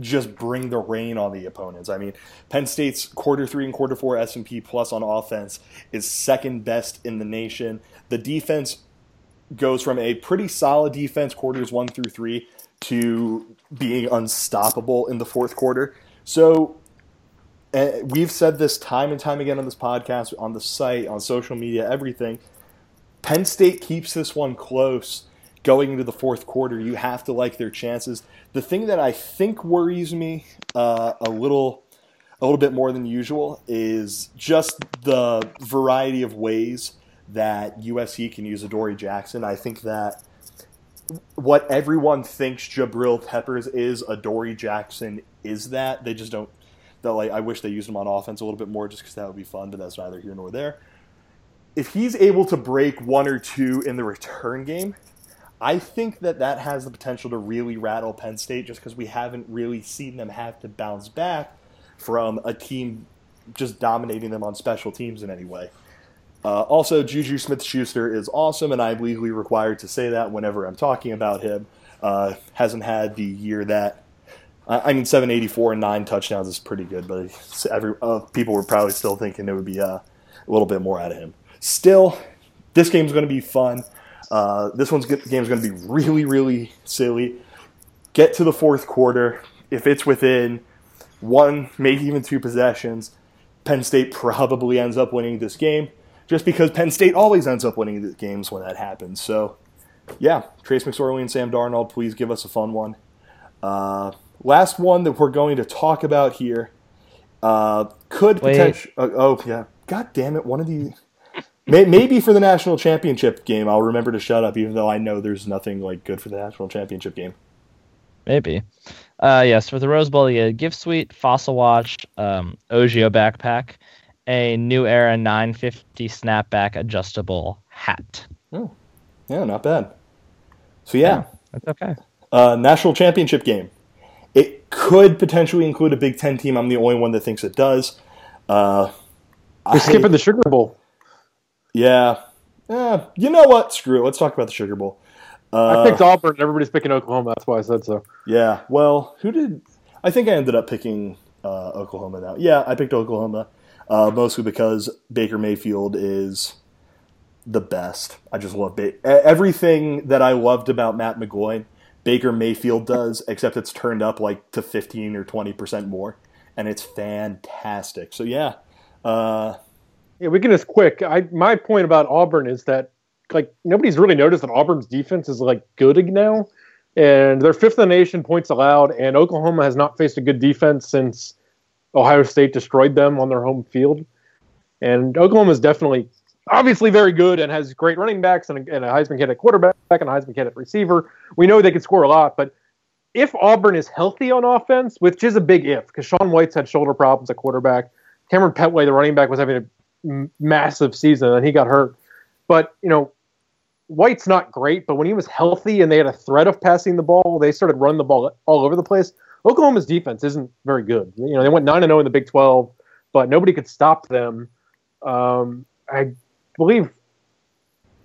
just bring the rain on the opponents. I mean, Penn State's quarter three and quarter four S and P plus on offense is second best in the nation. The defense goes from a pretty solid defense quarters one through three to being unstoppable in the fourth quarter. So we've said this time and time again on this podcast, on the site, on social media, everything. Penn State keeps this one close going into the fourth quarter. You have to like their chances. The thing that I think worries me uh, a little, a little bit more than usual is just the variety of ways that USC can use Adoree Jackson. I think that what everyone thinks Jabril Peppers is, Adoree Jackson is that. They just don't that like I wish they used him on offense a little bit more just because that would be fun, but that's neither here nor there. If he's able to break one or two in the return game, I think that that has the potential to really rattle Penn State just because we haven't really seen them have to bounce back from a team just dominating them on special teams in any way. Uh, also, Juju Smith Schuster is awesome, and I'm legally required to say that whenever I'm talking about him. Uh, hasn't had the year that I mean, 784 and nine touchdowns is pretty good, but every uh, people were probably still thinking it would be uh, a little bit more out of him. Still, this game's going to be fun. Uh, this one's game's going to be really, really silly. Get to the fourth quarter. If it's within one, maybe even two possessions, Penn State probably ends up winning this game, just because Penn State always ends up winning the games when that happens. So, yeah, Trace McSorley and Sam Darnold, please give us a fun one. Uh, Last one that we're going to talk about here uh, could potentially. Uh, oh yeah, god damn it! One of the may, maybe for the national championship game, I'll remember to shut up, even though I know there's nothing like good for the national championship game. Maybe. Uh, yes, for the Rose Bowl, you get gift suite, fossil watch, um, Ogio backpack, a new era 950 snapback adjustable hat. Oh, yeah, not bad. So yeah, yeah that's okay. Uh, national championship game. It could potentially include a Big Ten team. I'm the only one that thinks it does. Uh, We're I, skipping the Sugar Bowl. Yeah. Yeah. You know what? Screw it. Let's talk about the Sugar Bowl. Uh, I picked Auburn. Everybody's picking Oklahoma. That's why I said so. Yeah. Well, who did? I think I ended up picking uh, Oklahoma now. Yeah, I picked Oklahoma uh, mostly because Baker Mayfield is the best. I just love ba- everything that I loved about Matt McGloin Baker Mayfield does, except it's turned up like to 15 or 20% more. And it's fantastic. So, yeah. Uh, yeah, we can just quick. I My point about Auburn is that, like, nobody's really noticed that Auburn's defense is, like, good now. And they're fifth in the nation points allowed. And Oklahoma has not faced a good defense since Ohio State destroyed them on their home field. And Oklahoma is definitely, obviously, very good and has great running backs and a, and a Heisman candidate quarterback and a Heisman candidate receiver. We know they can score a lot, but if Auburn is healthy on offense, which is a big if, because Sean White's had shoulder problems at quarterback, Kamryn Pettway, the running back, was having a m- massive season and he got hurt. But you know, White's not great, but when he was healthy and they had a threat of passing the ball, they started running the ball all over the place. Oklahoma's defense isn't very good. You know, they went nine and zero in the Big Twelve, but nobody could stop them. Um, I believe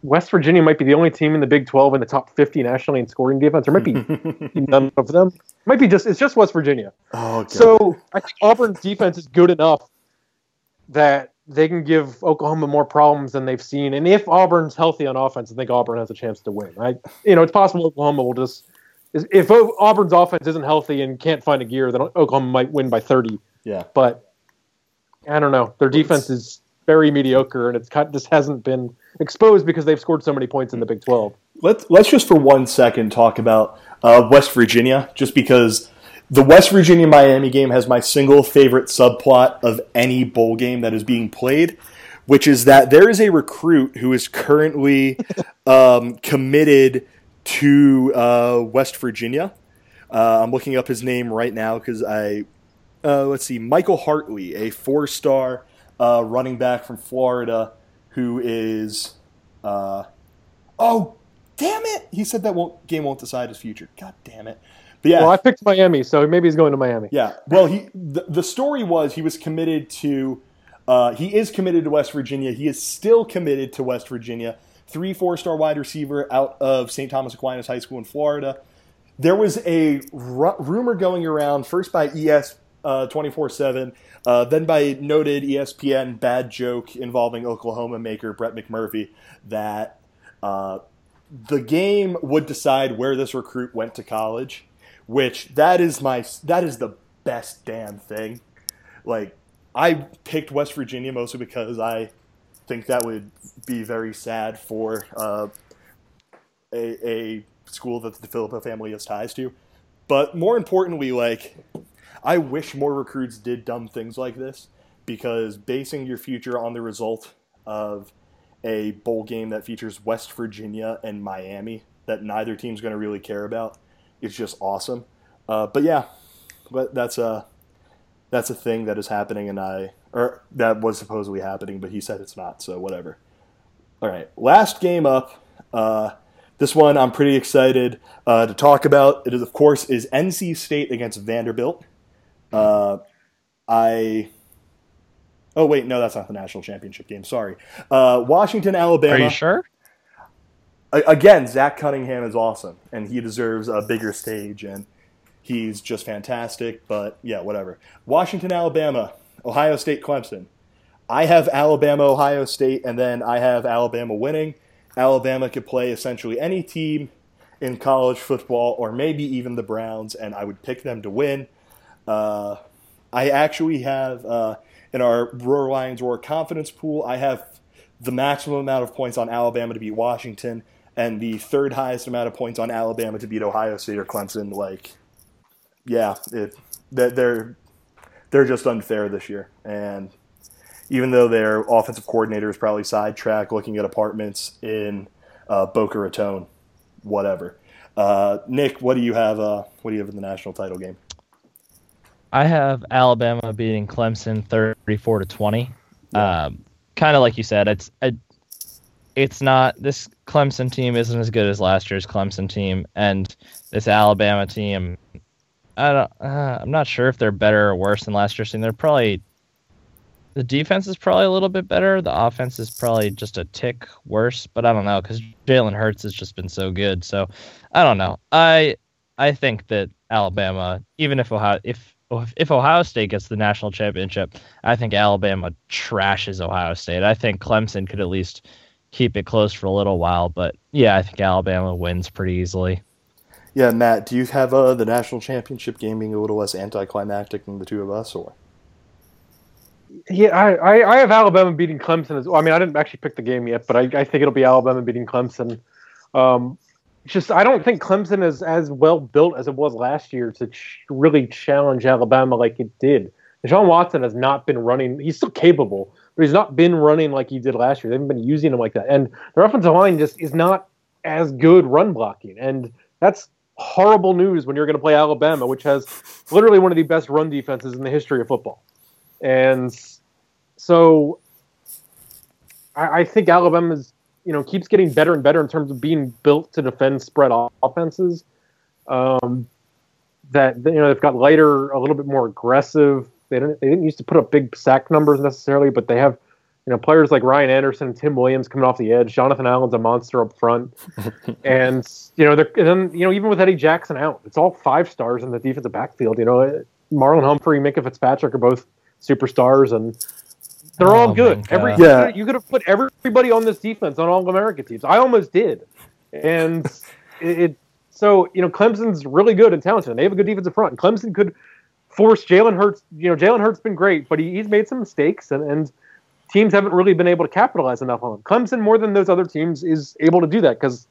West Virginia might be the only team in the Big 12 in the top 50 nationally in scoring defense. There might be none of them. It might be just it's just West Virginia. Oh, God. So I think Auburn's defense is good enough that they can give Oklahoma more problems than they've seen. And if Auburn's healthy on offense, I think Auburn has a chance to win. I, you know, it's possible Oklahoma will just if Auburn's offense isn't healthy and can't find a gear, then Oklahoma might win by 30. yeah. But I don't know. Their defense is very mediocre, and it's just hasn't been exposed because they've scored so many points in the Big 12. Let's let's just for one second talk about uh, West Virginia, just because the West Virginia Miami game has my single favorite subplot of any bowl game that is being played, which is that there is a recruit who is currently um, committed to uh, West Virginia. Uh, I'm looking up his name right now because I uh, let's see, Michael Harley, a four-star uh, running back from Florida, who is uh, oh damn it! He said that won't, game won't decide his future. God damn it! But yeah, Well, I picked Miami, so maybe he's going to Miami. yeah. Well, he the, the story was he was committed to. Uh, he is committed to West Virginia. He is still committed to West Virginia. Three four star wide receiver out of St. Thomas Aquinas High School in Florida. There was a ru- rumor going around first by ES twenty four seven, then by noted ESPN bad joke involving Oklahoma maker Brett McMurphy that uh, the game would decide where this recruit went to college, which that is my that is the best damn thing. Like I picked West Virginia mostly because I think that would be very sad for uh, a, a school that the Philippa family has ties to. But more importantly, like I wish more recruits did dumb things like this because basing your future on the result of a bowl game that features West Virginia and Miami that neither team's going to really care about is just awesome. Uh, but yeah, but that's a that's a thing that is happening, and I or that was supposedly happening, but he said it's not, so whatever. All right, last game up. Uh, this one I'm pretty excited uh, to talk about. It is, of course, is NC State against Vanderbilt. Uh, I. Oh wait, no, that's not the national championship game. Sorry, uh, Washington, Alabama. Are you sure? Again, Zach Cunningham is awesome, and he deserves a bigger stage, and he's just fantastic. But yeah, whatever. Washington, Alabama, Ohio State, Clemson. I have Alabama, Ohio State, and then I have Alabama winning. Alabama could play essentially any team in college football, or maybe even the Browns, and I would pick them to win. Uh, I actually have uh, in our Roar Lions Roar confidence pool, I have the maximum amount of points on Alabama to beat Washington, and the third highest amount of points on Alabama to beat Ohio State or Clemson. Like, yeah, it they're they're just unfair this year, and even though their offensive coordinator is probably sidetracked looking at apartments in uh, Boca Raton, whatever. Uh, Nick, what do you have? Uh, what do you have in the national title game? I have Alabama beating Clemson 34 to 20. Um, kind of like you said, it's a, it's not this Clemson team isn't as good as last year's Clemson team, and this Alabama team. I don't. Uh, I'm not sure if they're better or worse than last year's team. They're probably the defense is probably a little bit better. The offense is probably just a tick worse, but I don't know because Jalen Hurts has just been so good. So I don't know. I I think that Alabama, even if Ohio if if Ohio State gets the national championship, I think Alabama trashes Ohio State. I think Clemson could at least keep it close for a little while, but yeah, I think Alabama wins pretty easily. Yeah, Matt, do you have uh, the national championship game being a little less anticlimactic than the two of us, or? Yeah, I, I, I have Alabama beating Clemson as well. I mean, I didn't actually pick the game yet, but I, I think it'll be Alabama beating Clemson. Um, it's just I don't think Clemson is as well built as it was last year to ch- really challenge Alabama like it did. Deshaun Watson has not been running. He's still capable, but he's not been running like he did last year. They haven't been using him like that, and their offensive line just is not as good run blocking, and that's horrible news when you're going to play Alabama, which has literally one of the best run defenses in the history of football. And so I, I think Alabama's you know keeps getting better and better in terms of being built to defend spread offenses. Um, that you know they've got lighter, a little bit more aggressive. They didn't they didn't used to put up big sack numbers necessarily, but they have you know players like Ryan Anderson, Tim Williams coming off the edge. Jonathan Allen's a monster up front, and you know they're and then you know even with Eddie Jackson out, it's all five stars in the defensive backfield. You know Marlon Humphrey, Minkah Fitzpatrick are both superstars, and they're Oh, all good. Every Yeah. you could have put everybody on this defense on all American teams. I almost did, and it, it. So you know, Clemson's really good and talented. and They have a good defensive front. And Clemson could force Jalen Hurts. You know, Jalen Hurts been great, but he, he's made some mistakes, and, and teams haven't really been able to capitalize enough on him. Clemson, more than those other teams, is able to do that because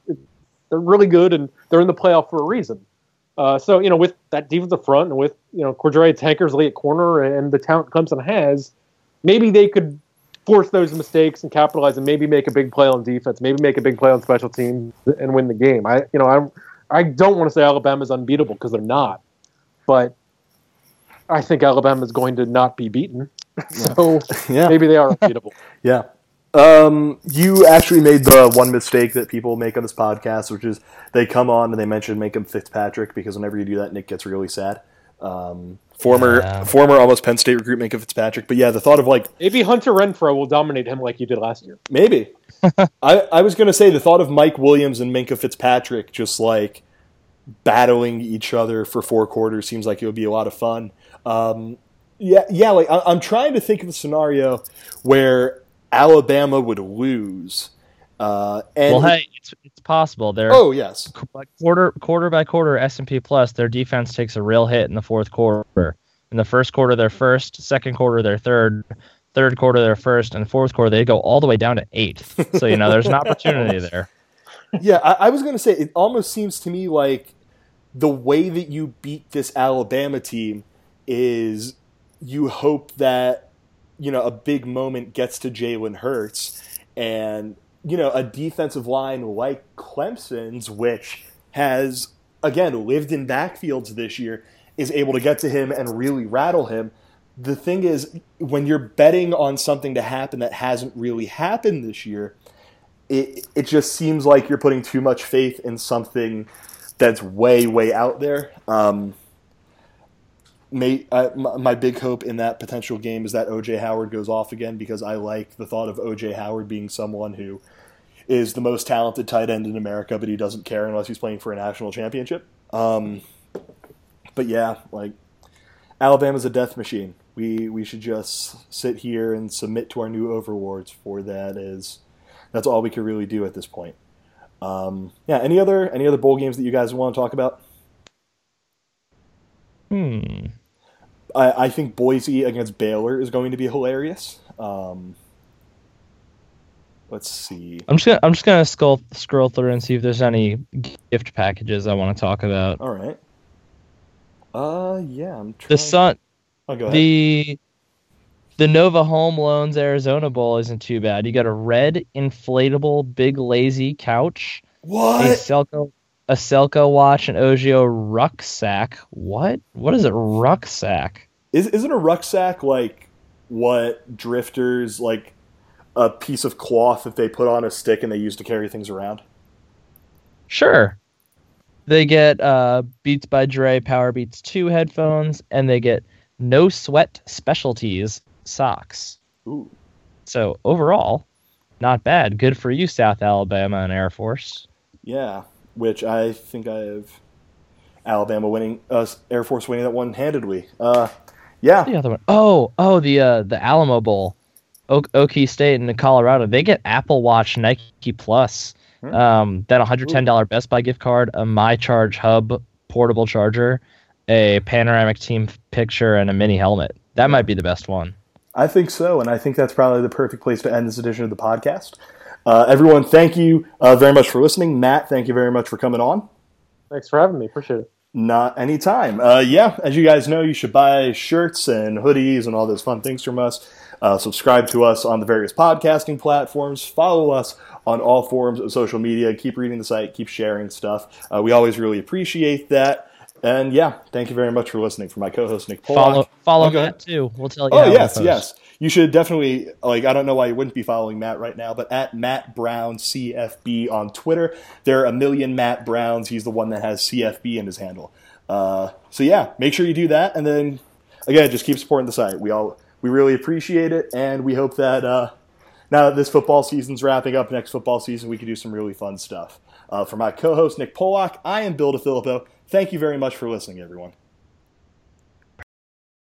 they're really good and they're in the playoff for a reason. Uh, so you know, with that defensive front and with you know Cordrea Tankersley at corner and the talent Clemson has, maybe they could force those mistakes and capitalize and maybe make a big play on defense, maybe make a big play on special teams and win the game. I you know I I don't want to say Alabama's unbeatable because they're not, but I think Alabama's going to not be beaten. So Yeah. maybe they are unbeatable. Yeah. Um, you actually made the one mistake that people make on this podcast, which is they come on and they mention Minkah Fitzpatrick because whenever you do that, Nick gets really sad. Um, former Yeah. former almost Penn State recruit Minkah Fitzpatrick, but yeah, the thought of like maybe Hunter Renfro will dominate him like you did last year. maybe I, I was gonna say the thought of Mike Williams and Minkah Fitzpatrick just like battling each other for four quarters seems like it would be a lot of fun. Um, yeah, yeah. Like I, I'm trying to think of a scenario where Alabama would lose. Uh, and Well, hey, it's, it's possible. They're oh yes, quarter quarter by quarter S and P plus. Their defense takes a real hit in the fourth quarter. In the first quarter, they're first. Second quarter, they're third. Third quarter, they're first, and fourth quarter, they go all the way down to eighth. So you know, there's an opportunity there. yeah. I, I was gonna say it almost seems to me like the way that you beat this Alabama team is you hope that you know a big moment gets to Jalen Hurts and you know a defensive line like Clemson's, which has again lived in backfields this year, is able to get to him and really rattle him. The thing is, when you're betting on something to happen that hasn't really happened this year, it it just seems like you're putting too much faith in something that's way way out there. Um, may, uh, my, my big hope in that potential game is that OJ Howard goes off again because I like the thought of OJ Howard being someone who is the most talented tight end in America, but he doesn't care unless he's playing for a national championship. Um, but yeah, like Alabama's a death machine. We we should just sit here and submit to our new overlords for that. Is that's all we can really do at this point. Um, yeah. Any other any other bowl games that you guys want to talk about? Hmm. I, I think Boise against Baylor is going to be hilarious. Um, let's see. I'm just gonna I'm just gonna scroll scroll through and see if there's any gift packages I want to talk about. All right. Uh, yeah. I'm trying. The Sun Oh, go ahead. the the Nova Home Loans Arizona Bowl isn't too bad. You got a red inflatable big lazy couch, What? a? Selco a Selco watch, an Ogio rucksack. What? What is a rucksack? Is isn't a rucksack like what drifters like a piece of cloth that they put on a stick and they use to carry things around? Sure. They get uh, Beats by Dre Power Beats 2 headphones, and they get No Sweat Specialties socks. Ooh. So overall, not bad. Good for you, South Alabama and Air Force. Yeah, which I think I have Alabama winning, uh, Air Force winning that one handedly. Uh, yeah, The other one, oh, oh, the uh, the Alamo Bowl, Oak, Okie State and Colorado. They get Apple Watch Nike Plus, Hmm. um, that $110 Best Buy gift card, a My Charge Hub portable charger, a panoramic team picture, and a mini helmet. That might be the best one. I think so, and I think that's probably the perfect place to end this edition of the podcast. Uh, everyone, thank you uh, very much for listening. Matt, thank you very much for coming on. Thanks for having me. Appreciate it. Not anytime. Uh, yeah, as you guys know, you should buy shirts and hoodies and all those fun things from us. Uh, subscribe to us on the various podcasting platforms. Follow us on all forms of social media. Keep reading the site. Keep sharing stuff. Uh, we always really appreciate that. And yeah, thank you very much for listening. For my co-host Nick Pollock. Follow follow Oh, Matt too. We'll tell you. Oh yes, yes. You should definitely like. I don't know why you wouldn't be following Matt right now, but at Matt Brown CFB on Twitter, there are a million Matt Browns. He's the one that has CFB in his handle. Uh, so yeah, make sure you do that, and then again, just keep supporting the site. We all we really appreciate it, and we hope that uh, now that this football season's wrapping up, next football season, we can do some really fun stuff. Uh, for my co-host Nick Pollock, I am Bill DiFilippo. Thank you very much for listening, everyone.